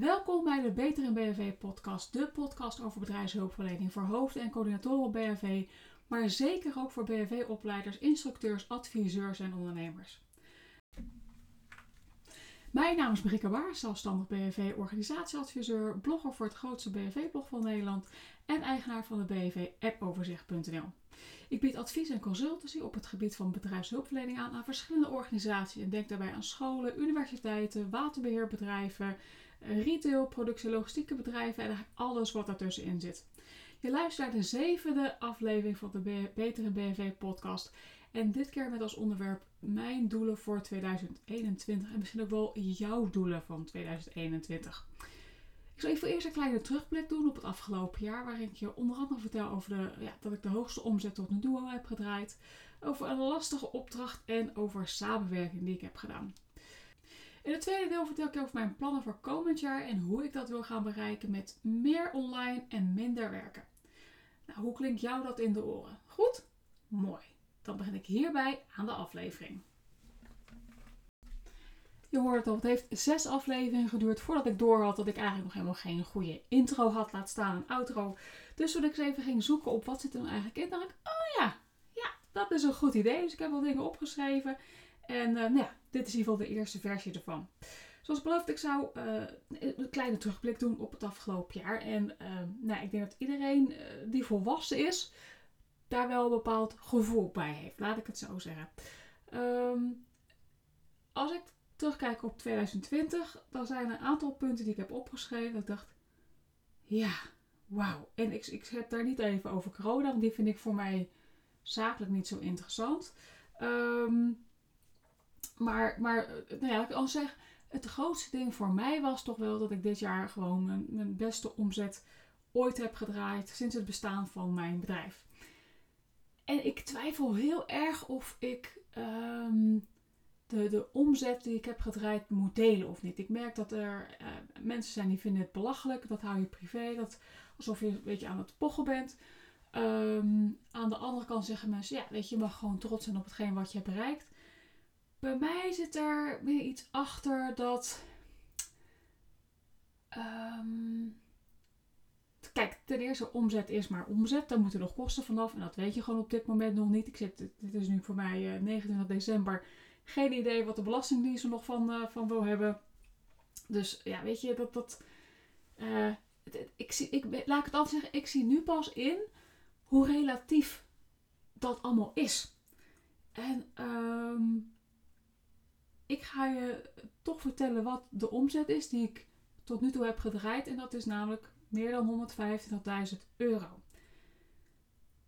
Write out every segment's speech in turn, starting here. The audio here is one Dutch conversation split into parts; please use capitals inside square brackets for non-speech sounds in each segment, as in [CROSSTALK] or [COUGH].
Welkom bij de Beter in BHV podcast, de podcast over bedrijfshulpverlening voor hoofden en coördinatoren op BHV, maar zeker ook voor BHV-opleiders, instructeurs, adviseurs en ondernemers. Mijn naam is Marike Baar, zelfstandig BHV organisatieadviseur, blogger voor het grootste BHV-blog van Nederland en eigenaar van de BHV appoverzicht.nl. Ik bied advies en consultancy op het gebied van bedrijfshulpverlening aan aan verschillende organisaties en denk daarbij aan scholen, universiteiten, waterbeheerbedrijven, retail, productie- logistieke bedrijven en alles wat daartussenin zit. Je luistert naar de zevende aflevering van de Betere BNV podcast. En dit keer met als onderwerp mijn doelen voor 2021 en misschien ook wel jouw doelen van 2021. Ik zal even eerst een kleine terugblik doen op het afgelopen jaar, waarin ik je onder andere vertel over de, ja, dat ik de hoogste omzet tot een duo heb gedraaid, over een lastige opdracht en over samenwerking die ik heb gedaan. In het tweede deel vertel ik je over mijn plannen voor komend jaar en hoe ik dat wil gaan bereiken met meer online en minder werken. Nou, hoe klinkt jou dat in de oren? Goed? Mooi. Dan begin ik hierbij aan de aflevering. Je hoort het al, het heeft zes afleveringen geduurd voordat ik door had dat ik eigenlijk nog helemaal geen goede intro had, laat staan een outro. Dus toen ik eens even ging zoeken op wat zit er nou eigenlijk in, dacht ik, oh ja, ja, dat is een goed idee. Dus ik heb wel dingen opgeschreven. En uh, nou ja, dit is in ieder geval de eerste versie ervan. Zoals beloofd, ik zou uh, een kleine terugblik doen op het afgelopen jaar. En uh, nou, ik denk dat iedereen die volwassen is, daar wel een bepaald gevoel bij heeft. Laat ik het zo zeggen. Um, als ik terugkijk op 2020, dan zijn er een aantal punten die ik heb opgeschreven. Dat ik dacht, ja, wauw. En ik, ik heb daar niet even over corona, want die vind ik voor mij zakelijk niet zo interessant. Um, maar, maar nou ja, ik kan zeggen, het grootste ding voor mij was toch wel dat ik dit jaar gewoon mijn, beste omzet ooit heb gedraaid sinds het bestaan van mijn bedrijf. En ik twijfel heel erg of ik um, de, de omzet die ik heb gedraaid moet delen of niet. Ik merk dat er uh, mensen zijn die vinden het belachelijk. Dat hou je privé. Dat, alsof je een beetje aan het pochen bent. Um, aan de andere kant zeggen mensen, ja, weet je, je mag gewoon trots zijn op hetgeen wat je hebt bereikt. Bij mij zit er weer iets achter dat. Um, kijk, ten eerste, omzet is maar omzet. Daar moeten nog kosten vanaf. En dat weet je gewoon op dit moment nog niet. Ik zit, dit is nu voor mij uh, 29 december. Geen idee wat de belastingdienst er nog van, uh, van wil hebben. Dus ja, weet je, dat. dat uh, ik, zie, ik, laat ik het altijd zeggen, ik zie nu pas in hoe relatief dat allemaal is. En um, ik ga je toch vertellen wat de omzet is die ik tot nu toe heb gedraaid. En dat is namelijk meer dan 125.000 euro.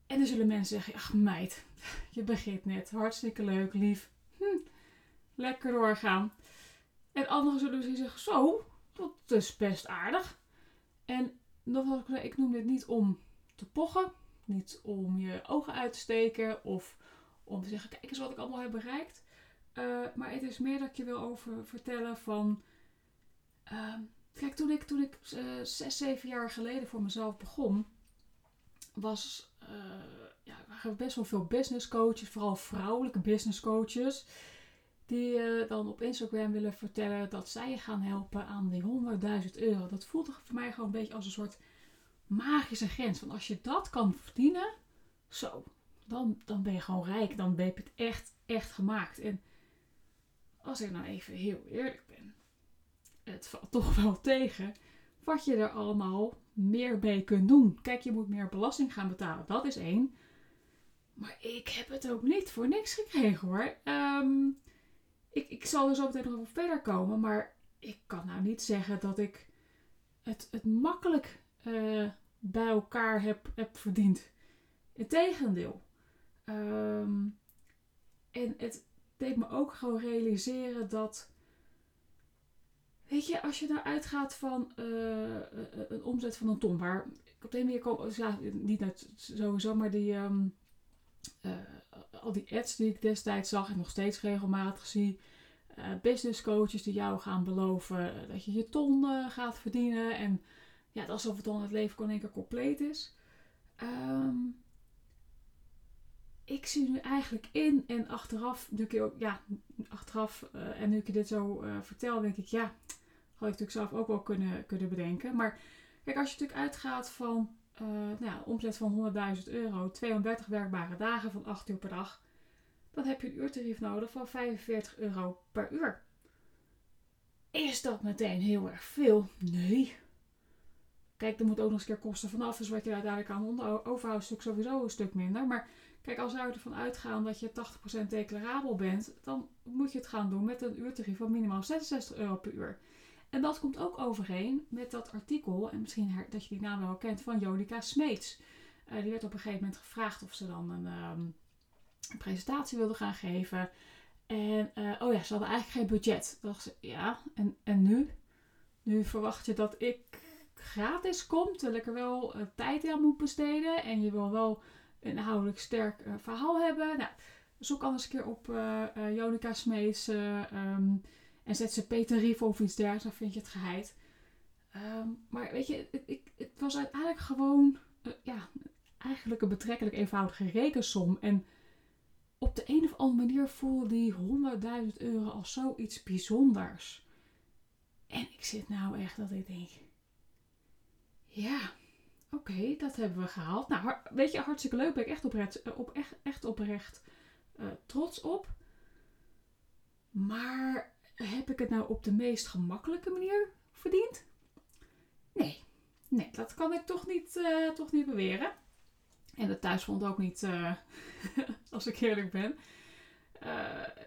En dan zullen mensen zeggen, ach meid, [LAUGHS] je begint net. Hartstikke leuk, lief. Hm, lekker doorgaan. En anderen zullen misschien zeggen, zo, dat is best aardig. En ik, ik noem dit niet om te pochen. Niet om je ogen uit te steken of om te zeggen, kijk eens wat ik allemaal heb bereikt. Uh, maar het is meer dat ik je wil over vertellen van. Uh, kijk, toen ik, toen ik uh, zes, zeven jaar geleden voor mezelf begon, was. ja, er waren best wel veel business coaches, vooral vrouwelijke business coaches. Die dan op Instagram willen vertellen dat zij je gaan helpen aan die 100.000 euro. Dat voelt voor mij gewoon een beetje als een soort magische grens. Van als je dat kan verdienen, zo, dan, dan ben je gewoon rijk. Dan ben je het echt, echt gemaakt. En als ik nou even heel eerlijk ben, het valt toch [LAUGHS] wel tegen wat je er allemaal meer mee kunt doen. Kijk, je moet meer belasting gaan betalen, dat is één. Maar ik heb het ook niet voor niks gekregen hoor. Um, ik, ik zal er zo meteen nog over verder komen, maar ik kan nou niet zeggen dat ik het, het makkelijk uh, bij elkaar heb, heb verdiend. Integendeel. Um, en het, deed me ook gewoon realiseren dat. Weet je, als je nou uitgaat van uh, een omzet van een ton, waar ik op de een manier kom, ja, niet net sowieso, maar die, uh, al die ads die ik destijds zag en nog steeds regelmatig zie, uh, business coaches die jou gaan beloven dat je je ton gaat verdienen en ja, alsof het dan het leven kon één keer compleet is. Um, ik zie nu eigenlijk in en achteraf, nu ik, ja, achteraf uh, en nu ik je dit zo uh, vertel, denk ik, ja, had ik natuurlijk zelf ook wel kunnen, kunnen bedenken. Maar kijk, als je natuurlijk uitgaat van uh, nou ja, omzet van 100.000 euro, 230 werkbare dagen van 8 uur per dag, dan heb je een uurtarief nodig van 45 euro per uur. Is dat meteen heel erg veel? Nee. Kijk, er moet ook nog eens keer kosten vanaf. Dus wat je uiteindelijk aan overhoudt, stuk sowieso een stuk minder. Maar kijk, als we ervan uitgaan dat je 80% declarabel bent, dan moet je het gaan doen met een uurtarief van minimaal 66 euro per uur. En dat komt ook overeen met dat artikel, en misschien dat je die naam wel kent, van Jonica Smeets. Uh, die werd op een gegeven moment gevraagd of ze dan een, een presentatie wilde gaan geven. En uh, oh ja, ze hadden eigenlijk geen budget. Toen dacht ze, ja, en, en nu? Nu verwacht je dat ik gratis kom, terwijl ik er wel uh, tijd aan moet besteden. En je wil wel inhoudelijk sterk verhaal hebben. Nou, zoek anders een keer op Jonica Smeets. Um, en zet ze Peter Rief of iets dergelijks, dan vind je het geheid. Ehm, maar weet je, het, ik, het was uiteindelijk gewoon, uh, ja, eigenlijk een betrekkelijk eenvoudige rekensom. En op de een of andere manier voelde die 100.000 euro als zoiets bijzonders. En ik zit nou echt dat ik denk, ja, oké, dat hebben we gehaald. Nou, weet je, hartstikke leuk. Ben ik echt oprecht, eh, op, echt, echt oprecht uh, trots op. Maar heb ik het nou op de meest gemakkelijke manier verdiend? Nee. Nee, dat kan ik toch niet, uh, toch niet beweren. En de thuisfront ook niet, [LAUGHS] als ik eerlijk ben.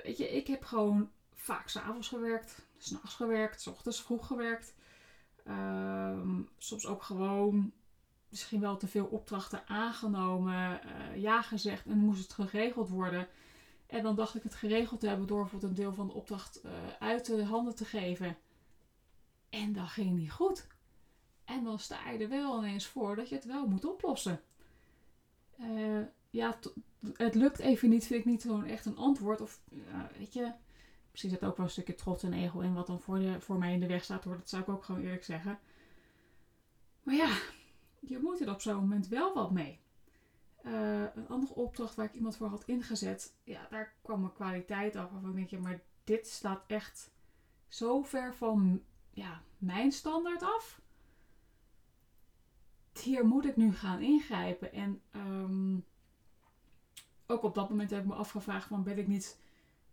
Weet je, ik heb gewoon vaak s'avonds gewerkt, s'nachts gewerkt, s ochtends vroeg gewerkt. Ehm, soms ook gewoon misschien wel te veel opdrachten aangenomen, ja gezegd en moest het geregeld worden. En dan dacht ik het geregeld te hebben door bijvoorbeeld een deel van de opdracht uh, uit de handen te geven. En dat ging niet goed. En dan sta je er wel ineens voor dat je het wel moet oplossen. Uh, ja, het lukt even niet, vind ik niet gewoon echt een antwoord. Of weet je, misschien zit ook wel een stukje trots en ego in wat dan voor, voor mij in de weg staat. Hoor. Dat zou ik ook gewoon eerlijk zeggen. Maar ja, je moet er op zo'n moment wel wat mee. Uh, een andere opdracht waar ik iemand voor had ingezet, ja, daar kwam mijn kwaliteit af. Waarvan ik denk, ja, maar dit staat echt zo ver van ja, mijn standaard af. Hier moet ik nu gaan ingrijpen. En um, ook op dat moment heb ik me afgevraagd van, ben ik niet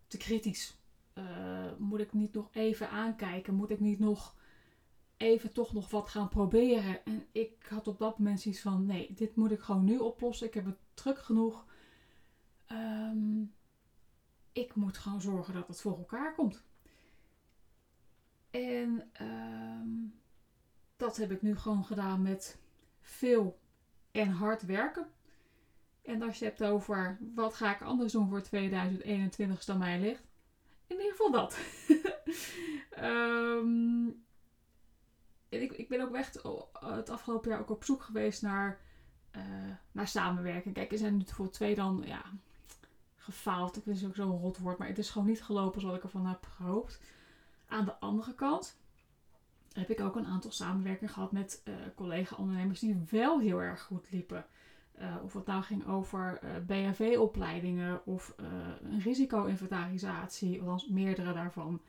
te kritisch? Uh, moet ik niet nog even aankijken? Moet ik niet nog even toch nog wat gaan proberen. En ik had op dat moment zoiets van: nee, dit moet ik gewoon nu oplossen. Ik heb het druk genoeg. Um, ik moet gewoon zorgen dat het voor elkaar komt. En um, dat heb ik nu gewoon gedaan met veel en hard werken. En als je hebt over wat ga ik anders doen voor 2021 als het aan mij ligt. In ieder geval dat. um, [LAUGHS] ik, ik ben ook echt het afgelopen jaar ook op zoek geweest naar, uh, naar samenwerking. Kijk, er zijn nu bijvoorbeeld twee dan ja, gefaald. Ik wist ook zo'n rot woord, maar het is gewoon niet gelopen zoals ik ervan heb gehoopt. Aan de andere kant heb ik ook een aantal samenwerkingen gehad met uh, collega-ondernemers die wel heel erg goed liepen. Uh, of het nou ging over uh, BHV-opleidingen of een risico-inventarisatie, althans meerdere daarvan.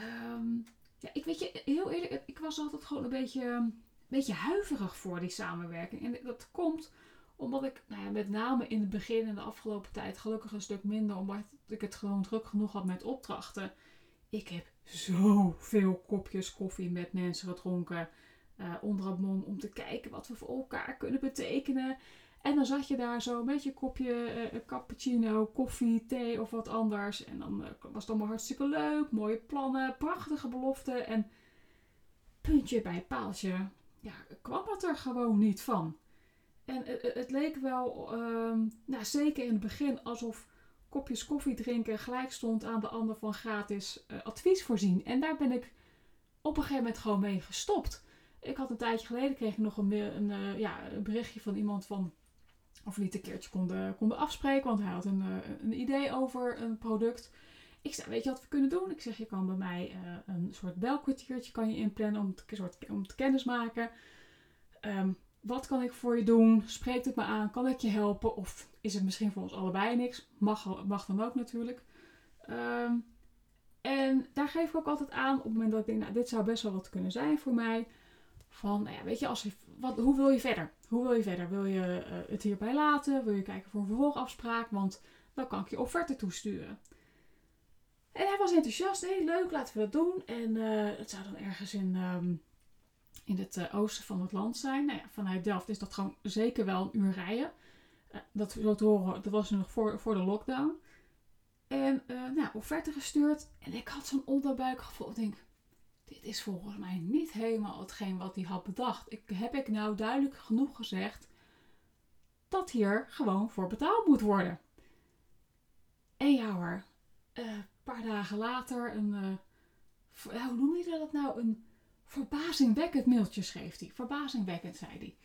Um, ja, ik weet je, heel eerlijk, ik was altijd gewoon een beetje, een beetje huiverig voor die samenwerking. En dat komt omdat ik, nou ja, met name in het begin en de afgelopen tijd, gelukkig een stuk minder, omdat ik het gewoon druk genoeg had met opdrachten. Ik heb zoveel kopjes koffie met mensen gedronken. Uh, onder het om te kijken wat we voor elkaar kunnen betekenen. En dan zat je daar zo met je kopje uh, cappuccino, koffie, thee of wat anders. En dan uh, was het allemaal hartstikke leuk. Mooie plannen, prachtige beloften. En puntje bij paaltje, ja, kwam het er gewoon niet van. En het, leek wel, uh, nou, zeker in het begin, alsof kopjes koffie drinken gelijk stond aan de ander van gratis advies voorzien. En daar ben ik op een gegeven moment gewoon mee gestopt. Ik had een tijdje geleden kreeg ik nog een, ja, een berichtje van iemand van of niet een keertje konden, konden afspreken, want hij had een, eh, een idee over een product. Ik zei, weet je wat we kunnen doen? Ik zeg, je kan bij mij uh, een soort belkwartiertje kan je inplannen om te, soort, om te kennis maken. Um, wat kan ik voor je doen? Spreekt het me aan? Kan ik je helpen? Of is het misschien voor ons allebei niks? Mag, dan ook natuurlijk. Um, En daar geef ik ook altijd aan op het moment dat ik denk, nou, dit zou best wel wat kunnen zijn voor mij. Van, nou ja, weet je, als wat, hoe wil je verder? Hoe wil je verder? Wil je uh, het hierbij laten? Wil je kijken voor een vervolgafspraak? Want dan kan ik je offerte toesturen. En hij was enthousiast. Heel leuk, laten we dat doen. En uh, het zou dan ergens in, um, in het uh, oosten van het land zijn. Nou ja, vanuit Delft is dat gewoon zeker wel een uur rijden. dat, zo te horen, dat was nog voor, voor de lockdown. En nou, offerte gestuurd. En ik had zo'n onderbuikgevoel. Ik denk, dit is volgens mij niet helemaal hetgeen wat hij had bedacht. Ik, heb ik nou duidelijk genoeg gezegd dat hier gewoon voor betaald moet worden? En ja hoor, een uh, paar dagen later een, uh, hoe noem je dat nou? Een verbazingwekkend mailtje schreef hij. Verbazingwekkend, zei hij.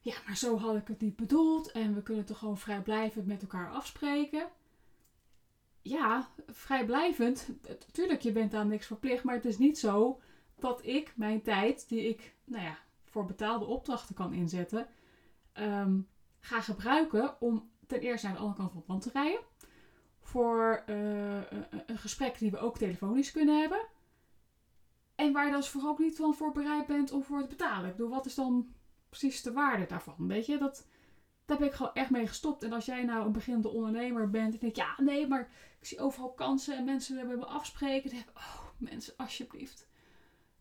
Ja, maar zo had ik het niet bedoeld en we kunnen toch gewoon vrijblijvend met elkaar afspreken ja, vrijblijvend. Tuurlijk, je bent aan niks verplicht. Maar het is niet zo dat ik mijn tijd, die ik nou ja, voor betaalde opdrachten kan inzetten, um, ga gebruiken om ten eerste naar de andere kant van het land te rijden. Voor uh, een gesprek die we ook telefonisch kunnen hebben. En waar je dus vooral ook niet van voor bereid bent om voor te betalen. Ik bedoel, wat is dan precies de waarde daarvan? Weet je, dat, daar ben ik gewoon echt mee gestopt. En als jij nou een beginnende ondernemer bent en denkt, ja, nee, maar ik zie overal kansen en mensen willen me afspreken. Dan denk oh, mensen, alsjeblieft.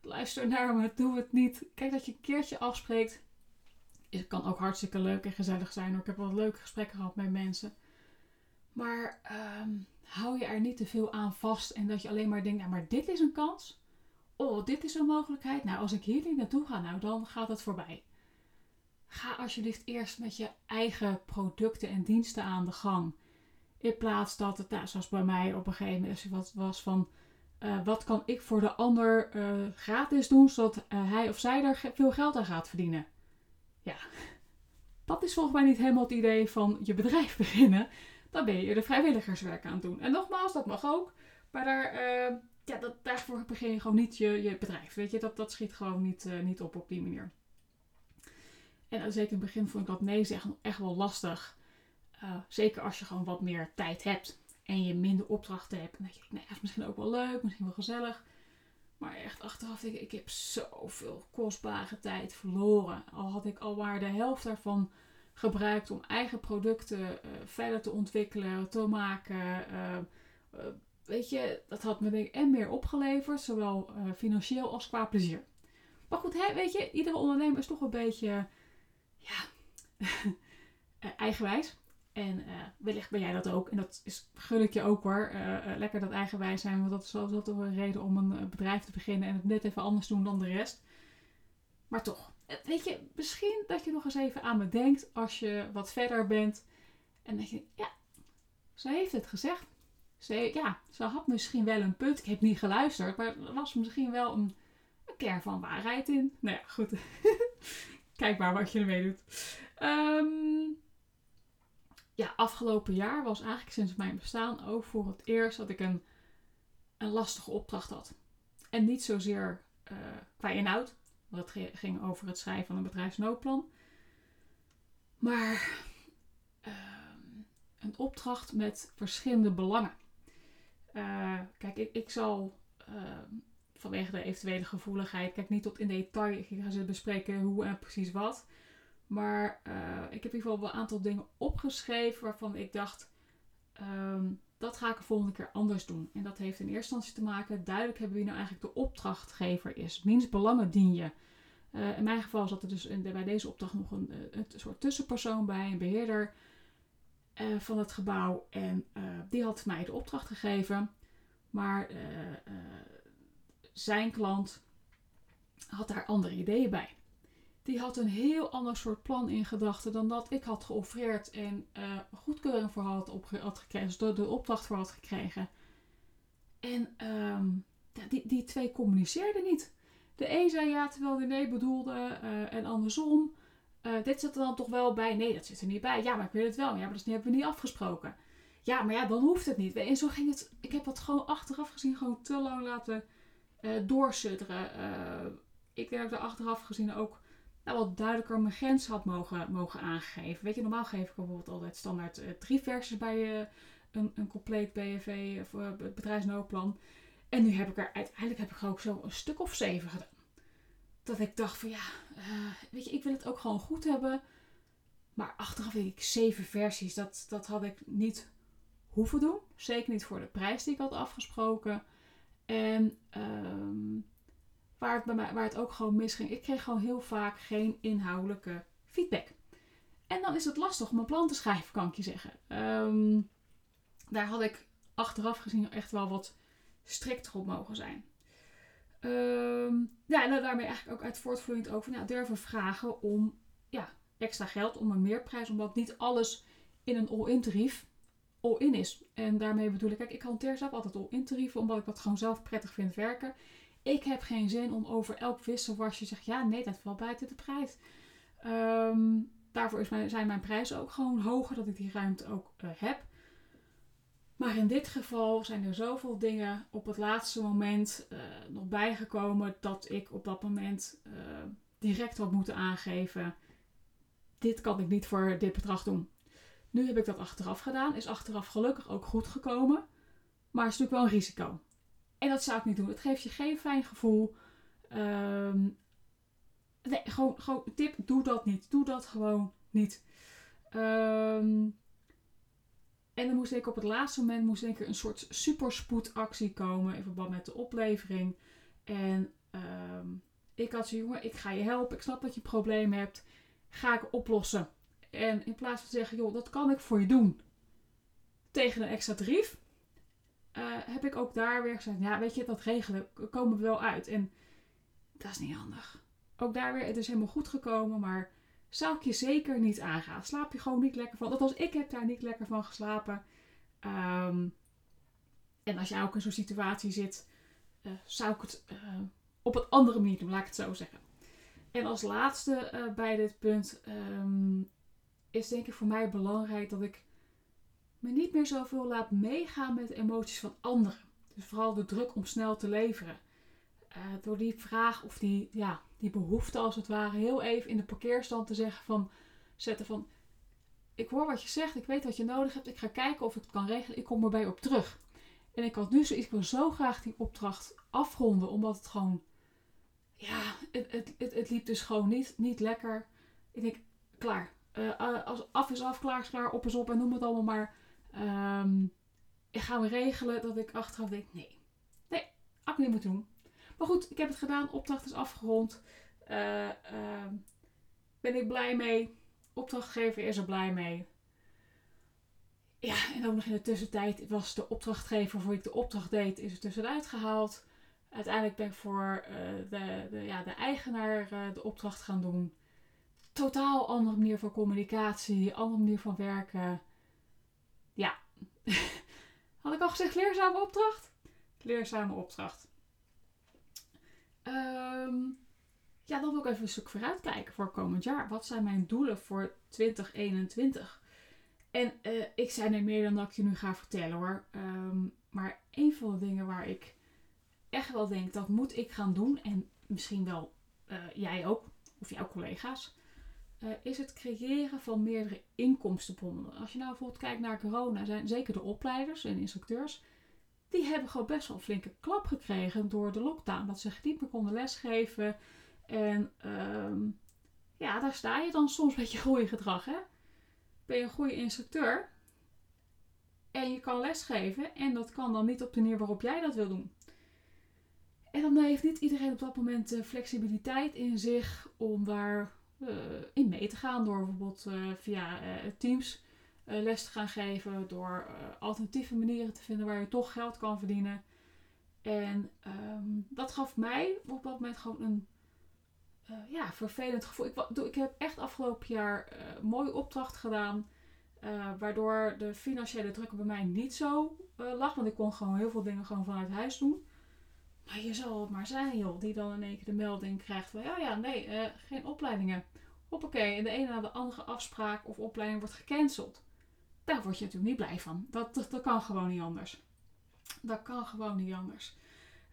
Luister naar me, doe het niet. Kijk dat je een keertje afspreekt. Het kan ook hartstikke leuk en gezellig zijn. Ik heb wel leuke gesprekken gehad met mensen. Maar um, hou je er niet te veel aan vast en dat je alleen maar denkt, nou, maar dit is een kans. Oh, dit is een mogelijkheid. Nou, als ik hier niet naartoe ga, nou, dan gaat het voorbij ga alsjeblieft eerst met je eigen producten en diensten aan de gang. In plaats dat het, nou, zoals bij mij op een gegeven moment was van... Uh, wat kan ik voor de ander uh, gratis doen, zodat uh, hij of zij er veel geld aan gaat verdienen? Ja, [LAUGHS] dat is volgens mij niet helemaal het idee van je bedrijf [LAUGHS] beginnen. Dan ben je de vrijwilligerswerk aan het doen. En nogmaals, dat mag ook. Maar daar, ja, dat, daarvoor begin je gewoon niet je, je bedrijf. Weet je, dat, dat schiet gewoon niet, niet op op die manier. En zeker in het begin vond ik dat nee zeggen echt wel lastig. Uh, zeker als je gewoon wat meer tijd hebt en je minder opdrachten hebt. En denk je, nee, dat is misschien ook wel leuk, misschien wel gezellig. Maar echt achteraf denk ik, ik heb zoveel kostbare tijd verloren. Al had ik al maar de helft daarvan gebruikt om eigen producten uh, verder te ontwikkelen, te maken. Uh, weet je, dat had me denk ik en meer opgeleverd, zowel financieel als qua plezier. Maar goed, hè, weet je, iedere ondernemer is toch een beetje ja, uh, [LAUGHS] eigenwijs. En uh, wellicht ben jij dat ook. En dat is, gun je ook hoor. Uh, lekker dat eigenwijs zijn. Want dat is altijd een reden om een bedrijf te beginnen. En het net even anders doen dan de rest. Maar toch. Weet je, misschien dat je nog eens even aan me denkt. Als je wat verder bent. En dat je, ja, ze heeft het gezegd. Ze, ja, ze had misschien wel een punt. Ik heb niet geluisterd. Maar er was misschien wel een, een kern van waarheid in. Nou ja, goed. [LAUGHS] Kijk maar wat je ermee doet. Um, ja, afgelopen jaar was eigenlijk sinds mijn bestaan ook voor het eerst dat ik een, een lastige opdracht had. En niet zozeer uh, qua inhoud, want het ging over het schrijven van een bedrijfsnoodplan. Maar uh, een opdracht met verschillende belangen. Uh, kijk, ik, ik zal ehm, vanwege de eventuele gevoeligheid. Kijk niet tot in detail. Ik ga ze bespreken hoe en precies wat. Maar uh, ik heb in ieder geval wel een aantal dingen opgeschreven waarvan ik dacht. Um, dat ga ik de volgende keer anders doen. En dat heeft in eerste instantie te maken. Duidelijk hebben wie nou eigenlijk de opdrachtgever is. Wiens belangen dien je. Uh, in mijn geval zat er dus bij deze opdracht nog een, eh, een, soort tussenpersoon bij. Een beheerder van het gebouw. En die had mij de opdracht gegeven. Maar zijn klant had daar andere ideeën bij. Die had een heel ander soort plan in gedachten dan dat ik had geoffreerd en uh, goedkeuring voor had, op, had gekregen, dus de, opdracht voor had gekregen. En um, die, die twee communiceerden niet. De een zei ja terwijl de nee bedoelde uh, en andersom. Uh, dit zit er dan toch wel bij? Nee, dat zit er niet bij. Ja, maar ik wil het wel. Ja, maar dat hebben we niet afgesproken. Ja, maar ja, dan hoeft het niet. En zo ging het. Ik heb dat gewoon achteraf gezien gewoon te lang laten uh, doorsudderen. Uh, ik denk dat ik er achteraf gezien ook nou, wat duidelijker mijn grens had mogen, mogen aangeven. Weet je, normaal geef ik bijvoorbeeld altijd standaard uh, drie versies bij een, een compleet BFV of bedrijfsnoodplan. En nu heb ik er uiteindelijk heb ik er ook zo een stuk of zeven gedaan. Dat ik dacht van ja, weet je, ik wil het ook gewoon goed hebben. Maar achteraf weet ik zeven versies. Dat, dat had ik niet hoeven doen. Zeker niet voor de prijs die ik had afgesproken. En um, waar, het bij mij, waar het ook gewoon misging. Ik kreeg gewoon heel vaak geen inhoudelijke feedback. En dan is het lastig om een plan te schrijven, kan ik je zeggen. Um, daar had ik achteraf gezien echt wel wat strikter op mogen zijn. Um, ja, en daarmee eigenlijk ook uit voortvloeiend over nou, durven vragen om ja, extra geld, om een meerprijs, omdat niet alles in een all-in tarief all-in is. En daarmee bedoel ik, kijk, ik hanteer zelf altijd all-in tarieven, omdat ik dat gewoon zelf prettig vind werken. Ik heb geen zin om over elk wisselwasje te zeggen, ja, nee, dat valt buiten de prijs. Um, daarvoor is mijn, zijn mijn prijzen ook gewoon hoger, dat ik die ruimte ook uh, heb. Maar in dit geval zijn er zoveel dingen op het laatste moment uh, nog bijgekomen dat ik op dat moment uh, direct had moeten aangeven. Dit kan ik niet voor dit bedrag doen. Nu heb ik dat achteraf gedaan. Is achteraf gelukkig ook goed gekomen. Maar is natuurlijk wel een risico. En dat zou ik niet doen. Het geeft je geen fijn gevoel. Um, nee, gewoon, gewoon tip, doe dat niet. Doe dat gewoon niet. Um, en dan moest ik op het laatste moment moest ik een soort superspoedactie komen in verband met de oplevering. En um, ik had zo, jongen, ik ga je helpen. Ik snap dat je een probleem hebt. Ga ik oplossen. En in plaats van te zeggen, joh, dat kan ik voor je doen. Tegen een extra tarief. Uh, heb ik ook daar weer gezegd, ja, weet je, dat regelen, komen we wel uit. En dat is niet handig. Ook daar weer, het is helemaal goed gekomen, maar zou ik je zeker niet aangaan. Slaap je gewoon niet lekker van. Althans, ik heb daar niet lekker van geslapen. Um, en als jij ook in zo'n situatie zit, uh, zou ik het uh, op een andere manier doen, laat ik het zo zeggen. En als laatste bij dit punt um, is denk ik voor mij belangrijk dat ik me niet meer zoveel laat meegaan met emoties van anderen. Dus vooral de druk om snel te leveren. door die vraag of die, ja, die behoefte als het ware heel even in de parkeerstand te zeggen van, zetten van, ik hoor wat je zegt, ik weet wat je nodig hebt, ik ga kijken of ik het kan regelen, ik kom erbij op terug. En ik had nu zoiets, ik wil zo graag die opdracht afronden, omdat het gewoon, ja, het, het, het, het liep dus gewoon niet, niet lekker. Ik denk, klaar. Uh, als af is af, klaar is klaar, op is op en noem het allemaal maar. Um, ik ga me regelen dat ik achteraf denk, nee, nee, had ik niet moeten doen. Maar goed, ik heb het gedaan. Opdracht is afgerond. Uh, uh, ben ik blij mee. Opdrachtgever is er blij mee. Ja, en ook nog in de tussentijd was de opdrachtgever voor ik de opdracht deed, is er tussenuit gehaald. Uiteindelijk ben ik voor uh, de, de, ja, de eigenaar de opdracht gaan doen. Totaal andere manier van communicatie, andere manier van werken. Ja. [LAUGHS] Had ik al gezegd leerzame opdracht? Leerzame opdracht. Um, ja, dan wil ik even een stuk vooruit kijken voor komend jaar. Wat zijn mijn doelen voor 2021? En uh, ik zijn er meer dan dat ik je nu ga vertellen hoor. Um, maar een van de dingen waar ik echt wel denk dat moet ik gaan doen. En misschien wel uh, jij ook. Of jouw collega's. Uh, is het creëren van meerdere inkomstenbronnen. Als je nou bijvoorbeeld kijkt naar corona. Zijn zeker de opleiders en instructeurs die hebben gewoon best wel een flinke klap gekregen door de lockdown. Dat ze niet meer konden lesgeven. En um, ja, daar sta je dan soms met je goede gedrag. Hè? Ben je een goede instructeur en je kan lesgeven en dat kan dan niet op de manier waarop jij dat wil doen. En dan heeft niet iedereen op dat moment de flexibiliteit in zich om daar in mee te gaan door bijvoorbeeld uh, via uh, Teams les te gaan geven, door alternatieve manieren te vinden waar je toch geld kan verdienen. En um, dat gaf mij op dat moment gewoon een ja, vervelend gevoel. Ik, ik, heb echt afgelopen jaar mooie opdracht gedaan. waardoor de financiële druk bij mij niet zo lag. Want ik kon gewoon heel veel dingen gewoon vanuit huis doen. Maar je zal het maar zijn, joh. Die dan in één keer de melding krijgt van... Ja, ja, nee, geen opleidingen. Hoppakee. En de ene na de andere afspraak of opleiding wordt gecanceld daar word je natuurlijk niet blij van. Dat, dat, kan gewoon niet anders. Dat kan gewoon niet anders.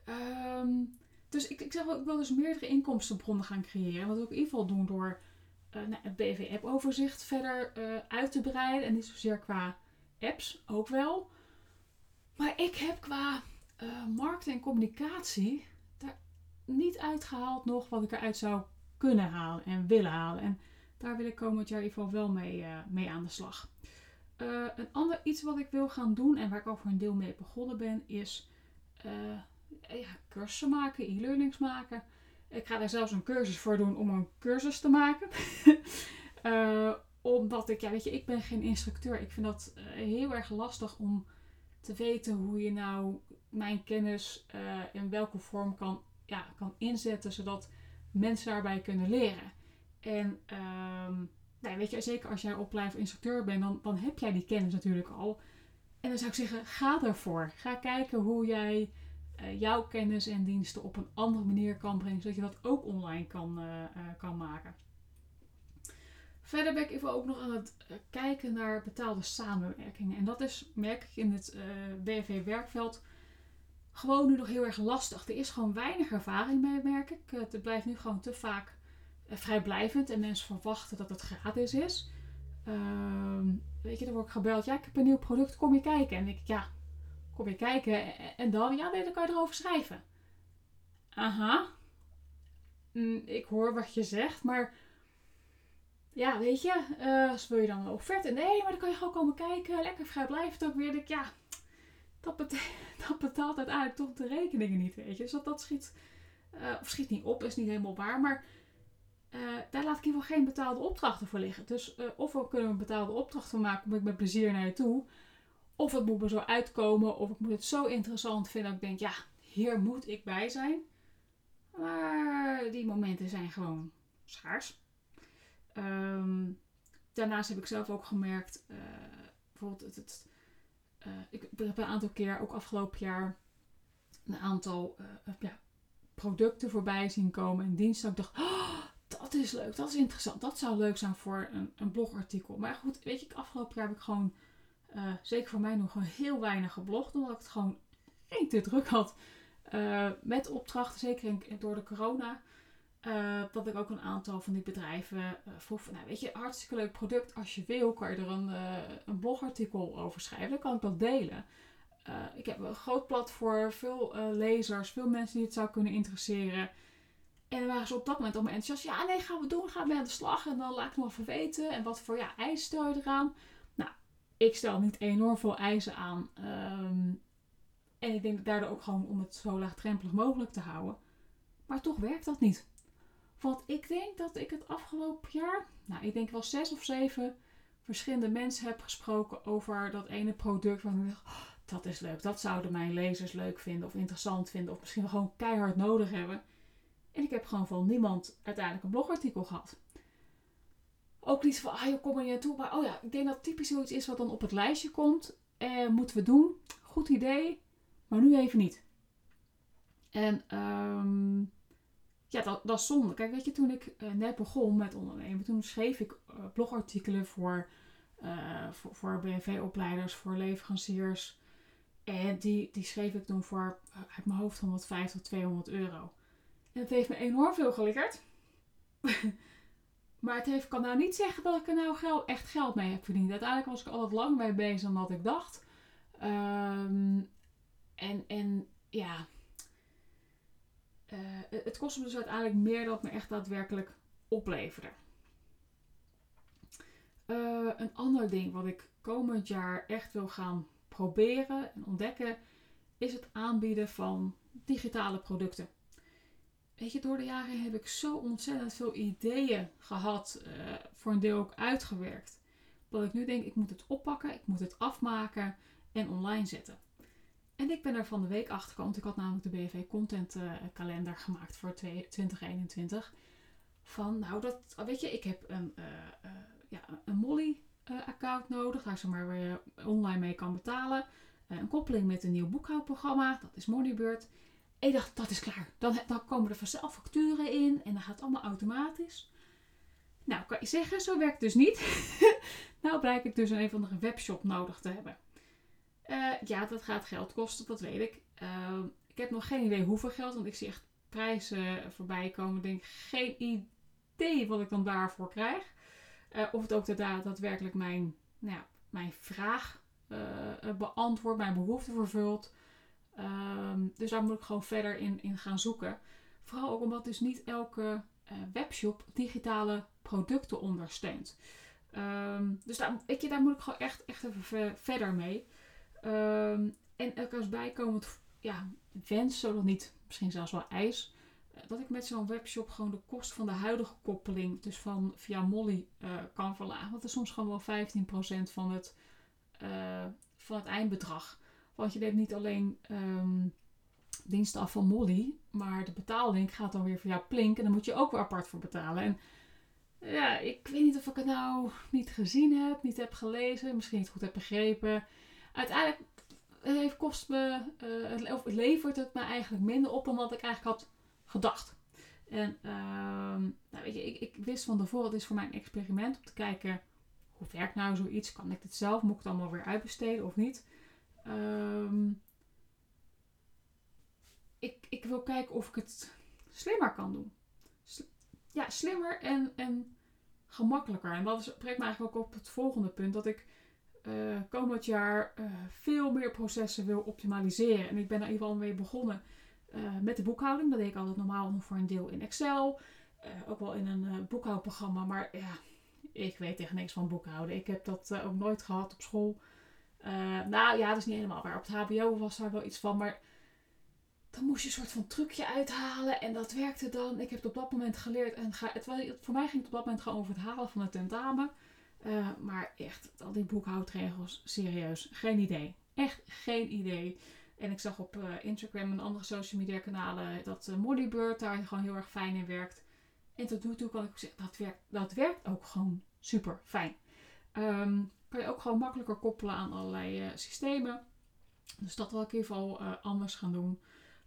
Um, dus ik, ik zeg wel, ik wil dus meerdere inkomstenbronnen gaan creëren. Dat wil ik in ieder geval doen door uh, nou, het BV-app-overzicht verder uh, uit te breiden. En niet zozeer qua apps, ook wel. Maar ik heb qua uh, marketing en communicatie daar niet uitgehaald nog wat ik eruit zou kunnen halen en willen halen. En daar wil ik komend jaar in ieder geval wel mee, uh, mee aan de slag. Uh, een ander iets wat ik wil gaan doen en waar ik al voor een deel mee begonnen ben, is ja, cursussen maken, e-learnings maken. Ik ga daar zelfs een cursus voor doen om een cursus te maken. [LAUGHS] omdat ik, ja, weet je, ik ben geen instructeur. Ik vind dat heel erg lastig om te weten hoe je nou mijn kennis uh, in welke vorm kan, ja, kan inzetten, zodat mensen daarbij kunnen leren. En um, nou, weet je, zeker als jij opleider instructeur bent, dan, dan heb jij die kennis natuurlijk al. En dan zou ik zeggen, ga ervoor. Ga kijken hoe jij uh, jouw kennis en diensten op een andere manier kan brengen, zodat je dat ook online kan, uh, kan maken. Verder ben ik even ook nog aan het kijken naar betaalde samenwerkingen. En dat is, merk ik in het BV-werkveld, gewoon nu nog heel erg lastig. Er is gewoon weinig ervaring mee, merk ik. Het blijft nu gewoon te vaak eh, vrijblijvend en mensen verwachten dat het gratis is. Uh, weet je, dan word ik gebeld. Ja, ik heb een nieuw product, kom je kijken? En ik, ja, kom je kijken? En dan, ja, nee, dan kan je erover schrijven. Aha. Mm, ik hoor wat je zegt, maar ja, weet je, uh, je dan een offerte? Nee, maar dan kan je gewoon komen kijken. Lekker vrijblijvend ook weer. Ik, ja, dat, [LAUGHS] dat betaalt uiteindelijk toch de rekeningen niet, weet je. Dus dat, schiet, uh, of schiet niet op, is niet helemaal waar. Maar uh, daar laat ik in ieder geval geen betaalde opdrachten voor liggen. Dus uh, of we kunnen een betaalde opdracht van maken, kom ik met plezier naar je toe. Of het moet me zo uitkomen, of ik moet het zo interessant vinden dat ik denk, ja, hier moet ik bij zijn. Maar die momenten zijn gewoon schaars. Um, daarnaast heb ik zelf ook gemerkt, bijvoorbeeld het, het uh, ik heb een aantal keer, ook afgelopen jaar, een aantal uh, ja, producten voorbij zien komen en diensten. Ik dacht, oh, dat is leuk, dat is interessant. Dat zou leuk zijn voor een, een blogartikel. Maar goed, weet je, afgelopen jaar heb ik gewoon, zeker voor mij nog gewoon heel weinig geblogd. Omdat ik het gewoon geen te druk had met opdrachten. Zeker door de corona. Uh, dat ik ook een aantal van die bedrijven uh, vroeg nou weet je, hartstikke leuk product. Als je wil, kan je er een, uh, een blogartikel over schrijven. Dan kan ik dat delen. ik heb een groot platform, veel lezers, veel mensen die het zou kunnen interesseren. En dan waren ze op dat moment allemaal enthousiast. Ja, nee, gaan we doen, gaan we aan de slag. En dan laat ik nog even weten. En wat voor ja, eisen stel je eraan? Nou, ik stel niet enorm veel eisen aan. Um, en ik denk daardoor ook gewoon om het zo laagdrempelig mogelijk te houden. Maar toch werkt dat niet. Want ik denk dat ik het afgelopen jaar, nou ik denk wel zes of zeven verschillende mensen heb gesproken over dat ene product. Waarvan ik dacht, oh, dat is leuk. Dat zouden mijn lezers leuk vinden of interessant vinden. Of misschien gewoon keihard nodig hebben. En ik heb gewoon van niemand uiteindelijk een blogartikel gehad. Ook niet van, ah je kom er niet naartoe. Maar oh ja, ik denk dat typisch zoiets is wat dan op het lijstje komt. Eh, moeten we doen. Goed idee. Maar nu even niet. En um, ja, dat, dat is zonde. Kijk, weet je, toen ik uh, net begon met ondernemen, toen schreef ik uh, blogartikelen voor, uh, voor, voor BNV-opleiders, voor leveranciers. En die, die schreef ik toen voor uit mijn hoofd 150 tot 200 euro. En het heeft me enorm veel geleerd. [LAUGHS] maar het heeft, kan nou niet zeggen dat ik er nou echt geld mee heb verdiend. Uiteindelijk was ik altijd lang mee bezig dan wat ik dacht. Um, en, en ja, uh, het kostte me dus uiteindelijk meer dan het me echt daadwerkelijk opleverde. Uh, een ander ding wat ik komend jaar echt wil gaan proberen en ontdekken, is het aanbieden van digitale producten. Weet je, door de jaren heb ik zo ontzettend veel ideeën gehad, uh, voor een deel ook uitgewerkt. Dat ik nu denk, ik moet het oppakken, ik moet het afmaken en online zetten. En ik ben er van de week achter gekomen. Ik had namelijk de BV Content uh, kalender gemaakt voor 2021. Van, nou, dat, weet je, ik heb een, uh, uh, ja, een Molly-account nodig. Daar ze maar waar je online mee kan betalen. een koppeling met een nieuw boekhoudprogramma. Dat is Moneybird. En ik dacht, dat is klaar. Dan, dan komen er vanzelf facturen in. En dan gaat het allemaal automatisch. Nou, kan je zeggen, zo werkt het dus niet. [LAUGHS] nou blijk ik dus een, een of andere webshop nodig te hebben. Uh, ja, dat gaat geld kosten, dat weet ik. Uh, ik heb nog geen idee hoeveel geld, want ik zie echt prijzen voorbij komen. Ik denk geen idee wat ik dan daarvoor krijg. Uh, of het ook daadwerkelijk mijn, nou mijn vraag beantwoordt, mijn behoefte vervult. Ehm, dus daar moet ik gewoon verder in, in gaan zoeken. Vooral ook omdat dus niet elke webshop digitale producten ondersteunt. Um, dus daar, ik, daar moet ik gewoon echt, echt even verder mee. Um, en ook als bijkomend ja, wens, zodat niet, misschien zelfs wel ijs, eh, dat ik met zo'n webshop gewoon de kost van de huidige koppeling, dus van via Molly, uh, kan verlagen. Want dat is soms gewoon wel 15% van het, uh, van het eindbedrag. Want je neemt niet alleen um, diensten af van Molly, maar de betaallink gaat dan weer via Plink en dan moet je ook weer apart voor betalen. En ja, ik weet niet of ik het nou niet gezien heb, niet heb gelezen, misschien niet goed heb begrepen. Uiteindelijk heeft, kost me, uh, of levert het me eigenlijk minder op dan wat ik eigenlijk had gedacht. En uh, nou weet je, ik, ik, wist van tevoren, het is voor mij een experiment om te kijken hoe werkt nou zoiets? Kan ik dit zelf? Moet ik het allemaal weer uitbesteden of niet? Um, ik, ik wil kijken of ik het slimmer kan doen. ja, slimmer en, en gemakkelijker. En dat brengt me eigenlijk ook op het volgende punt. Dat ik uh, komend jaar uh, veel meer processen wil optimaliseren. En ik ben in ieder geval mee begonnen uh, met de boekhouding. Dat deed ik altijd normaal nog voor een deel in Excel. ook wel in een boekhoudprogramma. Maar ja, ik weet tegen niks van boekhouden. Ik heb dat ook nooit gehad op school. nou ja, dat is niet helemaal waar. Op het HBO was daar wel iets van. Maar dan moest je een soort van trucje uithalen. En dat werkte dan. Ik heb het op dat moment geleerd. En ga, het, voor mij ging het op dat moment gewoon over het halen van het tentamen. Uh, maar echt, al die boekhoudregels, serieus, geen idee. Echt geen idee. En ik zag op uh, Instagram en andere social media kanalen dat uh, daar gewoon heel erg fijn in werkt. En tot nu toe kan ik zeggen, dat werkt, dat werkt ook gewoon super fijn. Um, kan je ook gewoon makkelijker koppelen aan allerlei systemen. Dus dat wil ik in ieder geval anders gaan doen.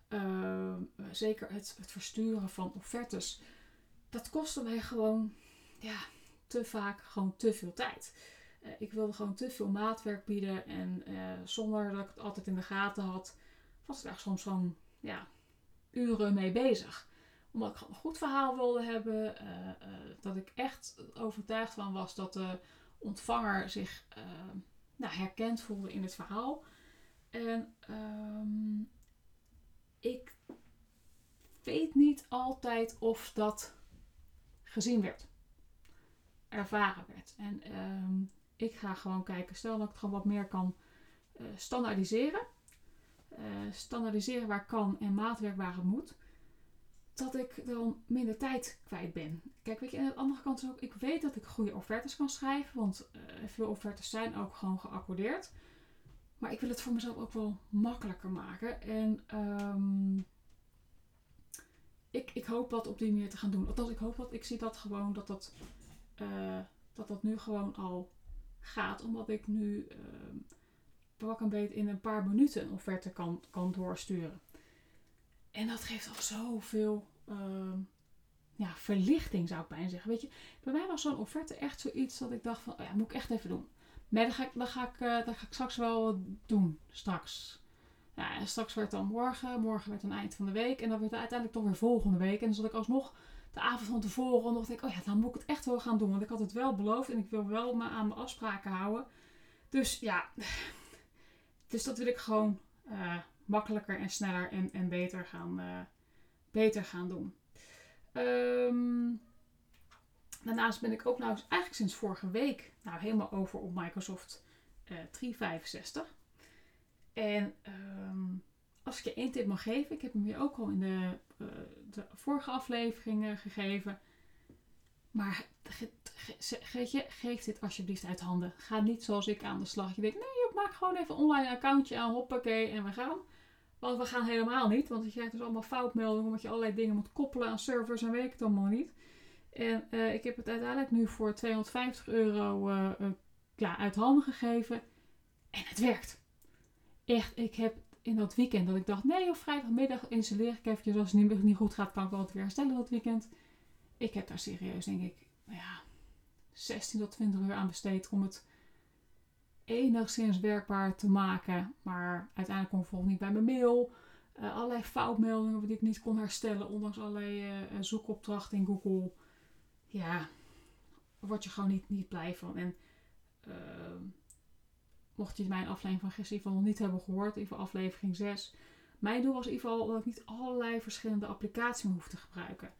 Ehm, zeker het, het versturen van offertes. Dat kostte mij gewoon, ja, te vaak gewoon te veel tijd. Uh, ik wilde gewoon te veel maatwerk bieden en uh, zonder dat ik het altijd in de gaten had, was ik daar soms gewoon ja, uren mee bezig. Omdat ik gewoon een goed verhaal wilde hebben, uh, dat ik echt overtuigd van was dat de ontvanger zich nou, herkend voelde in het verhaal. En um, ik weet niet altijd of dat gezien werd ervaren werd. En ehm, ik ga gewoon kijken, stel dat ik het gewoon wat meer kan uh, standaardiseren. Uh, standaardiseren waar kan en maatwerk waar het moet. Dat ik dan minder tijd kwijt ben. Kijk, weet je, aan de andere kant is ook, ik weet dat ik goede offertes kan schrijven. Want uh, veel offertes zijn ook gewoon geaccordeerd. Maar ik wil het voor mezelf ook wel makkelijker maken. En um, ik, ik hoop dat op die manier te gaan doen. Althans, ik hoop dat ik zie dat gewoon dat dat uh, dat dat nu gewoon al gaat. Omdat ik nu uh, pak een beetje in een paar minuten een offerte kan, kan doorsturen. En dat geeft al zoveel uh, ja, verlichting, zou ik bijna zeggen. Weet je, bij mij was zo'n offerte echt zoiets dat ik dacht van, oh ja, moet ik echt even doen. Maar dat ga ik, dat ga ik, uh, dat ga ik straks wel doen, straks. Ja, straks werd dan morgen, morgen werd een eind van de week en dan werd het uiteindelijk toch weer volgende week. En dan zat ik alsnog de avond van tevoren nog denk ik, oh ja, dan moet ik het echt wel gaan doen. Want ik had het wel beloofd en ik wil wel me aan mijn afspraken houden. Dus ja, [LAUGHS] dus dat wil ik gewoon uh, makkelijker en sneller en, en beter, gaan, uh, beter gaan doen. Um, daarnaast ben ik ook nou eigenlijk sinds vorige week nou helemaal over op Microsoft uh, eh, 365. En um, als ik je één tip mag geven, ik heb hem je ook al in de, de vorige afleveringen gegeven. Maar ge, je, geef dit alsjeblieft uit handen. Ga niet zoals ik aan de slag. Je denkt, nee, ik maak gewoon even een online accountje aan, hoppakee, en we gaan. Want we gaan helemaal niet, want je krijgt dus allemaal foutmeldingen, omdat je allerlei dingen moet koppelen aan servers en weet ik het allemaal niet. En uh, ik heb het uiteindelijk nu voor 250 euro uh, ja, uit handen gegeven. En het werkt. Echt, ik heb in dat weekend dat ik dacht, nee, op vrijdagmiddag installeer ik eventjes. Als het niet, niet goed gaat, kan ik wel het weer herstellen dat weekend. Ik heb daar serieus, denk ik, nou ja, 16 tot 20 uur aan besteed om het enigszins werkbaar te maken. Maar uiteindelijk kon ik volgens niet bij mijn mail. Uh, allerlei foutmeldingen die ik niet kon herstellen, ondanks allerlei uh, zoekopdrachten in Google. Ja, word je gewoon niet, niet blij van. En uh, mocht je mijn aflevering van gisteren nog niet hebben gehoord, even aflevering 6, mijn doel was in ieder geval dat ik niet allerlei verschillende applicaties hoef te gebruiken.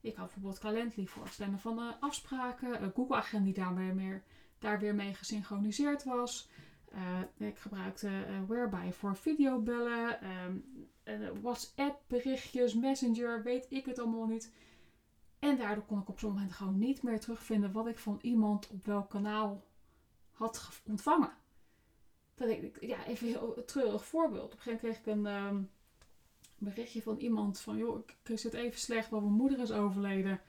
Ik had bijvoorbeeld Calendly voor het plannen van uh, afspraken, een Google Agenda die daar weer, meer, daar weer mee gesynchroniseerd was. Uh, ik gebruikte Whereby voor videobellen, um, WhatsApp berichtjes, Messenger, weet ik het allemaal niet. En daardoor kon ik op zo'n moment gewoon niet meer terugvinden wat ik van iemand op welk kanaal had ontvangen. Ik, ja, even heel treurig voorbeeld. Op een gegeven moment kreeg ik een um, berichtje van iemand van, joh, ik, zit even slecht, want mijn moeder is overleden.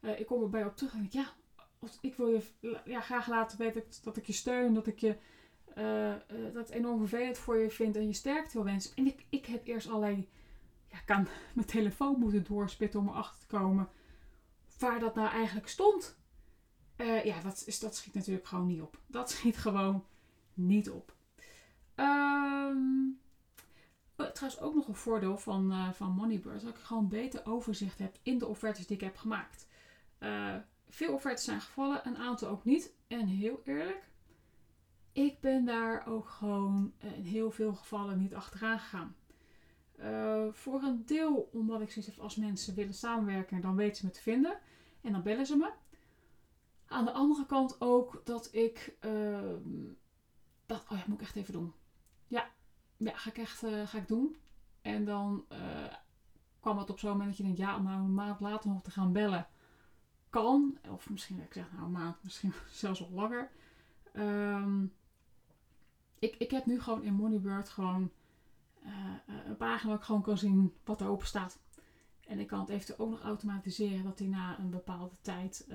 Uh, ik kom erbij op terug en ik, ja, ik wil je ja, graag laten weten dat ik je steun, dat ik je uh, uh, dat enorm vervelend voor je vind en je sterkte wil wensen. En ik, ik heb eerst allerlei, ja, kan [LAUGHS] mijn telefoon moeten doorspitten om erachter te komen waar dat nou eigenlijk stond. Ja, dat, is, dat schiet natuurlijk gewoon niet op. Dat schiet gewoon niet op. Um, trouwens ook nog een voordeel van, uh, van Moneybird. Dat ik gewoon beter overzicht heb in de offertes die ik heb gemaakt. Uh, veel offertes zijn gevallen, een aantal ook niet. En heel eerlijk, ik ben daar ook gewoon in heel veel gevallen niet achteraan gegaan. Voor een deel omdat ik zoiets heb als mensen willen samenwerken, dan weten ze me te vinden. En dan bellen ze me. Aan de andere kant ook dat ik uh, dacht, oh ja, moet ik echt even doen. Ja, ja ga ik echt uh, ga ik doen. En dan uh, kwam het op zo'n moment dat je denkt, ja, om nou een maand later nog te gaan bellen. Kan. Of misschien, ik zeg nou een maand, misschien [LAUGHS] zelfs nog langer. Um, ik, ik heb nu gewoon in Moneybird gewoon een pagina waar ik gewoon kan zien wat er open staat. En ik kan het eventueel ook nog automatiseren dat hij na een bepaalde tijd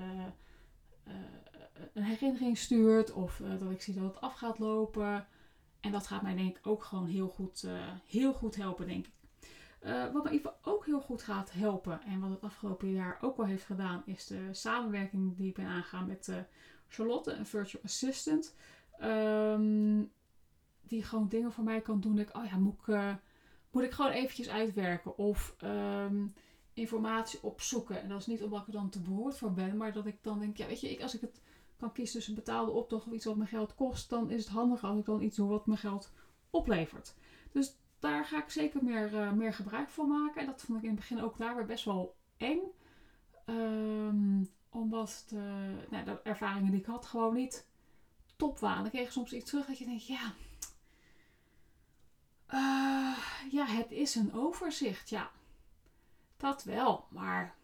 een herinnering stuurt. Of dat ik zie dat het af gaat lopen. En dat gaat mij denk ik ook gewoon heel goed, heel goed helpen, denk ik. wat me even ook heel goed gaat helpen en wat het afgelopen jaar ook wel heeft gedaan, is de samenwerking die ik ben aangegaan met Charlotte, een virtual assistant. Um, die gewoon dingen voor mij kan doen. Ik, oh ja, moet ik, moet ik gewoon eventjes uitwerken. Of um, informatie opzoeken. En dat is niet omdat ik er dan te behoord voor ben, maar dat ik dan denk, ja weet je, ik, als ik het kan kiezen tussen betaalde opdracht of iets wat mijn geld kost, dan is het handiger als ik dan iets doe wat mijn geld oplevert. Dus daar ga ik zeker meer, uh, meer gebruik van maken. En dat vond ik in het begin ook daar weer best wel eng. Um, omdat de, nou, de ervaringen die ik had gewoon niet top waren. Dan kreeg soms iets terug dat je denkt, ja... Uh, ja, het is een overzicht. Ja, dat wel, maar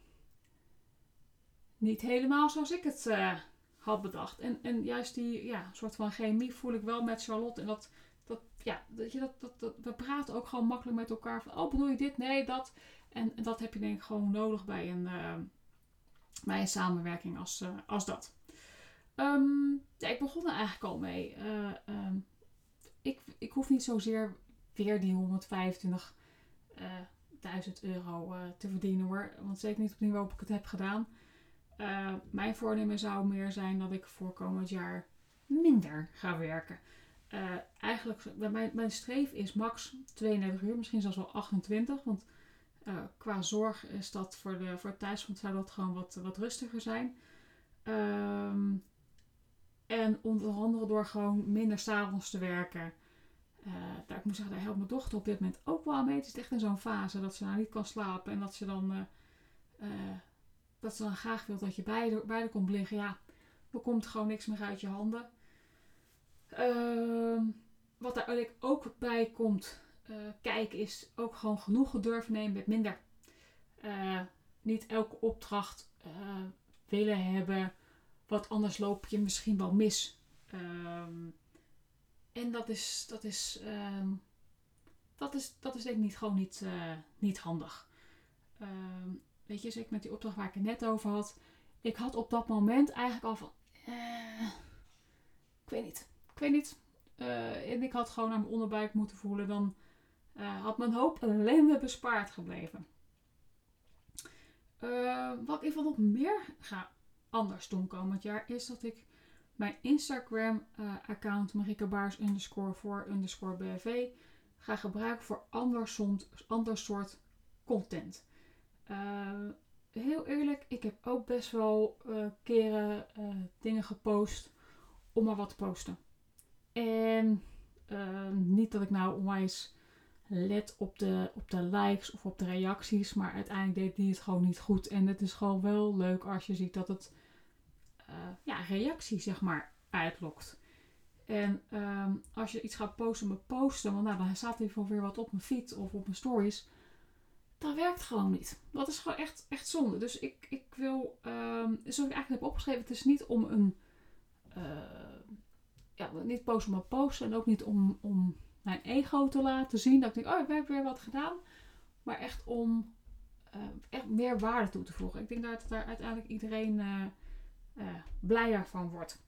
niet helemaal zoals ik het uh, had bedacht. En, en juist die ja, soort van chemie voel ik wel met Charlotte. En dat, dat ja, dat, dat, dat, dat, we praten ook gewoon makkelijk met elkaar. Van, oh, bedoel je dit? Nee, dat. En, dat heb je denk ik gewoon nodig bij een, uh, bij een samenwerking als, uh, als dat. Um, ja, ik begon er eigenlijk al mee. Um, ik, ik hoef niet zozeer weer die 125 1000 euro te verdienen hoor. Want zeker niet op het niveau waarop ik het heb gedaan. Uh, mijn voornemen zou meer zijn dat ik voor komend jaar minder ga werken. Uh, eigenlijk, mijn, mijn streef is max 32 uur, misschien zelfs wel 28. Want qua zorg is dat voor, de, voor het thuisfront zou dat gewoon wat, wat rustiger zijn. Um, en onder andere door gewoon minder s'avonds te werken. Daar, ik moet zeggen, daar helpt mijn dochter op dit moment ook wel mee. Het is echt in zo'n fase dat ze nou niet kan slapen. En dat ze dan, dat ze dan graag wil dat je bij de, komt liggen. Ja, er komt gewoon niks meer uit je handen. Ehm, wat daar eigenlijk ook bij komt kijken is ook gewoon genoegen durven nemen met minder. niet elke opdracht willen hebben. Want anders loop je misschien wel mis. Ehm, en dat is, dat is, uh, dat is, dat is denk ik niet, gewoon niet, uh, niet handig. Uh, weet met die opdracht waar ik het net over had. Ik had op dat moment eigenlijk al van, uh, ik weet niet, ik weet niet. Eh, en ik had gewoon naar mijn onderbuik moeten voelen. Dan had mijn hoop ellende bespaard gebleven. wat ik van nog meer ga anders doen komend jaar is dat ik mijn Instagram uh, account Marike Baars underscore voor underscore BV ga gebruiken voor ander ander soort content. Uh, heel eerlijk, ik heb ook best wel uh, keren dingen gepost om maar wat te posten. En niet dat ik nou onwijs let op de, op de likes of op de reacties. Maar uiteindelijk deed die het gewoon niet goed. En het is gewoon wel leuk als je ziet dat het uh, ja, reactie zeg maar uitlokt. En um, als je iets gaat posten met posten, want nou, dan staat er weer wat op mijn feed of op mijn stories. Dat werkt gewoon niet. Dat is gewoon echt, echt zonde. Dus ik, ik wil, zoals ik eigenlijk heb opgeschreven, het is niet om een, uh, ja, niet posten maar posten. En ook niet om, om mijn ego te laten zien. Dat ik denk, oh, ik heb weer wat gedaan. Maar echt om uh, echt meer waarde toe te voegen. Ik denk dat daar uiteindelijk iedereen uh, blijer van wordt.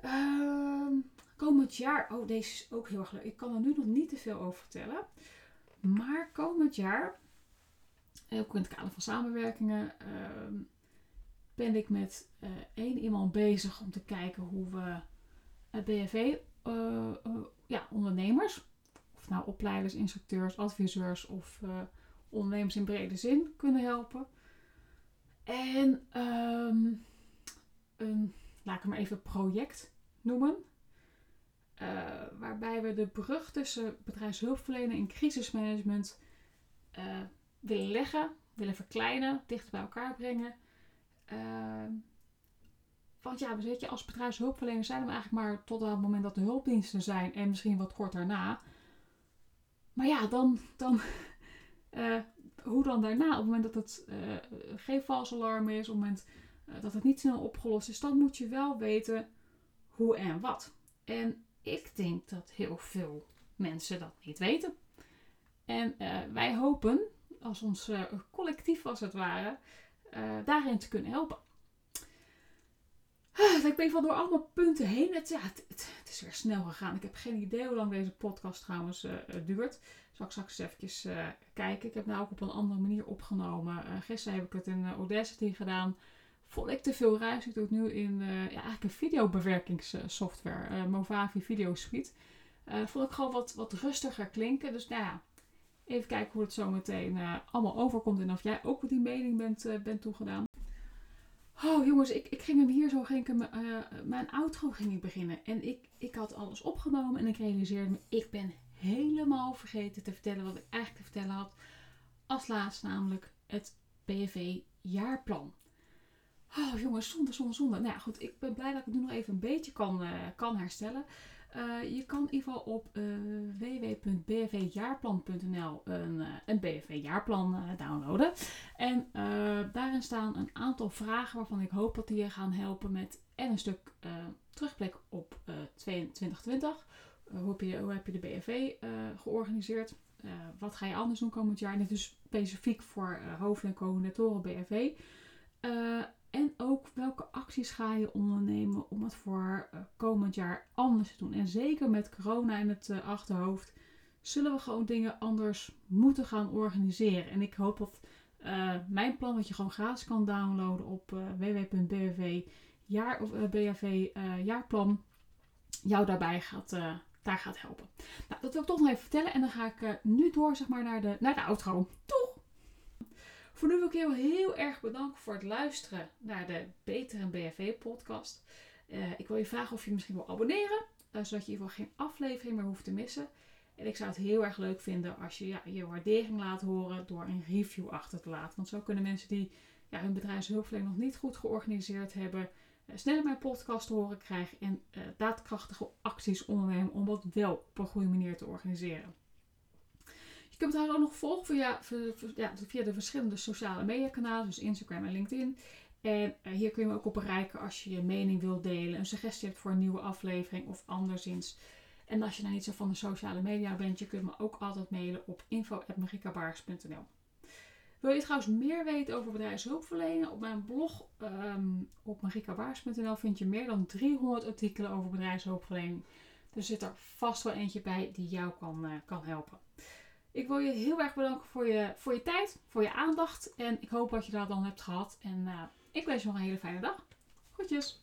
Ehm, komend jaar, oh deze is ook heel erg leuk. Ik kan er nu nog niet te veel over vertellen. Maar komend jaar, ook in het kader van samenwerkingen, uh, ben ik met uh, één iemand bezig om te kijken hoe we het BFV, ja, ondernemers, of nou opleiders, instructeurs, adviseurs of ondernemers in brede zin kunnen helpen. En um, een, laat ik maar even project noemen. Waarbij we de brug tussen bedrijfshulpverlening en crisismanagement willen leggen, willen verkleinen, dichter bij elkaar brengen. Uh, want ja, weet je, als bedrijfshulpverlener zijn we eigenlijk maar tot het moment dat de hulpdiensten zijn en misschien wat kort daarna. Maar ja, dan, dan [LAUGHS] hoe dan daarna, op het moment dat het geen vals alarm is, op het moment dat het niet snel opgelost is, dan moet je wel weten hoe en wat. En ik denk dat heel veel mensen dat niet weten. En wij hopen, als ons uh, collectief als het ware, uh, daarin te kunnen helpen. Ah, ik ben van door allemaal punten heen. Het, het, is weer snel gegaan. Ik heb geen idee hoe lang deze podcast trouwens duurt. Zal ik straks eventjes kijken. Ik heb nou ook op een andere manier opgenomen. gisteren heb ik het in Audacity gedaan vond ik te veel ruis. Ik doe het nu in uh, ja, eigenlijk een videobewerkingssoftware, uh, Movavi Video Suite. Uh, vond ik gewoon wat, wat rustiger klinken. Dus nou ja, even kijken hoe het zo meteen allemaal overkomt. En of jij ook die mening bent, bent toegedaan. Oh jongens, ik, ik ging hem hier zo, ging hem, mijn outro ging ik beginnen. En ik, ik had alles opgenomen en ik realiseerde me, ik ben helemaal vergeten te vertellen wat ik eigenlijk te vertellen had. Als laatst namelijk het BFV jaarplan. Oh jongens, zonde, zonde, zonde. Nou ja, goed, ik ben blij dat ik het nu nog even een beetje kan, uh, kan herstellen. Uh, je kan in ieder geval op uh, een, een BFV-jaarplan downloaden. En daarin staan een aantal vragen waarvan ik hoop dat die je gaan helpen met en een stuk terugblik op 2020. hoe, heb je, hoe heb je de BFV georganiseerd? wat ga je anders doen komend jaar? Dit is specifiek voor hoofd- en coördinatoren BFV. En ook welke acties ga je ondernemen om het voor uh, komend jaar anders te doen. En zeker met corona in het uh, achterhoofd zullen we gewoon dingen anders moeten gaan organiseren. En ik hoop dat uh, mijn plan, wat je gewoon gratis kan downloaden op www.bv jaar, of, jaarplan, jou daarbij gaat, daar gaat helpen. Nou, dat wil ik toch nog even vertellen. En dan ga ik nu door zeg maar, naar, de, naar de outro. Doeg! Voor nu wil ik je heel erg bedanken voor het luisteren naar de Beter en BFV podcast. Uh, ik wil je vragen of je misschien wil abonneren, uh, zodat je in ieder geval geen aflevering meer hoeft te missen. En ik zou het heel erg leuk vinden als je ja, je waardering laat horen door een review achter te laten. Want zo kunnen mensen die ja, hun bedrijfshulpverlening nog niet goed georganiseerd hebben, uh, sneller mijn podcast horen krijgen en daadkrachtige acties ondernemen om dat wel op een goede manier te organiseren. Kunt haar ook nog volgen via, ja, via de verschillende sociale media kanalen, dus Instagram en LinkedIn. En uh, hier kun je me ook op bereiken als je je mening wilt delen, een suggestie hebt voor een nieuwe aflevering of anderszins. En als je nou niet zo van de sociale media bent, je kunt me ook altijd mailen op info.marikabaars.nl. Wil je trouwens meer weten over bedrijfshulpverlening? Op mijn blog um, op marikabaars.nl vind je meer dan 300 artikelen over bedrijfshulpverlening. Er zit er vast wel eentje bij die jou kan, uh, kan helpen. Ik wil je heel erg bedanken voor je, voor je tijd, voor je aandacht. En ik hoop dat je dat dan hebt gehad. En uh, ik wens je nog een hele fijne dag. Groetjes!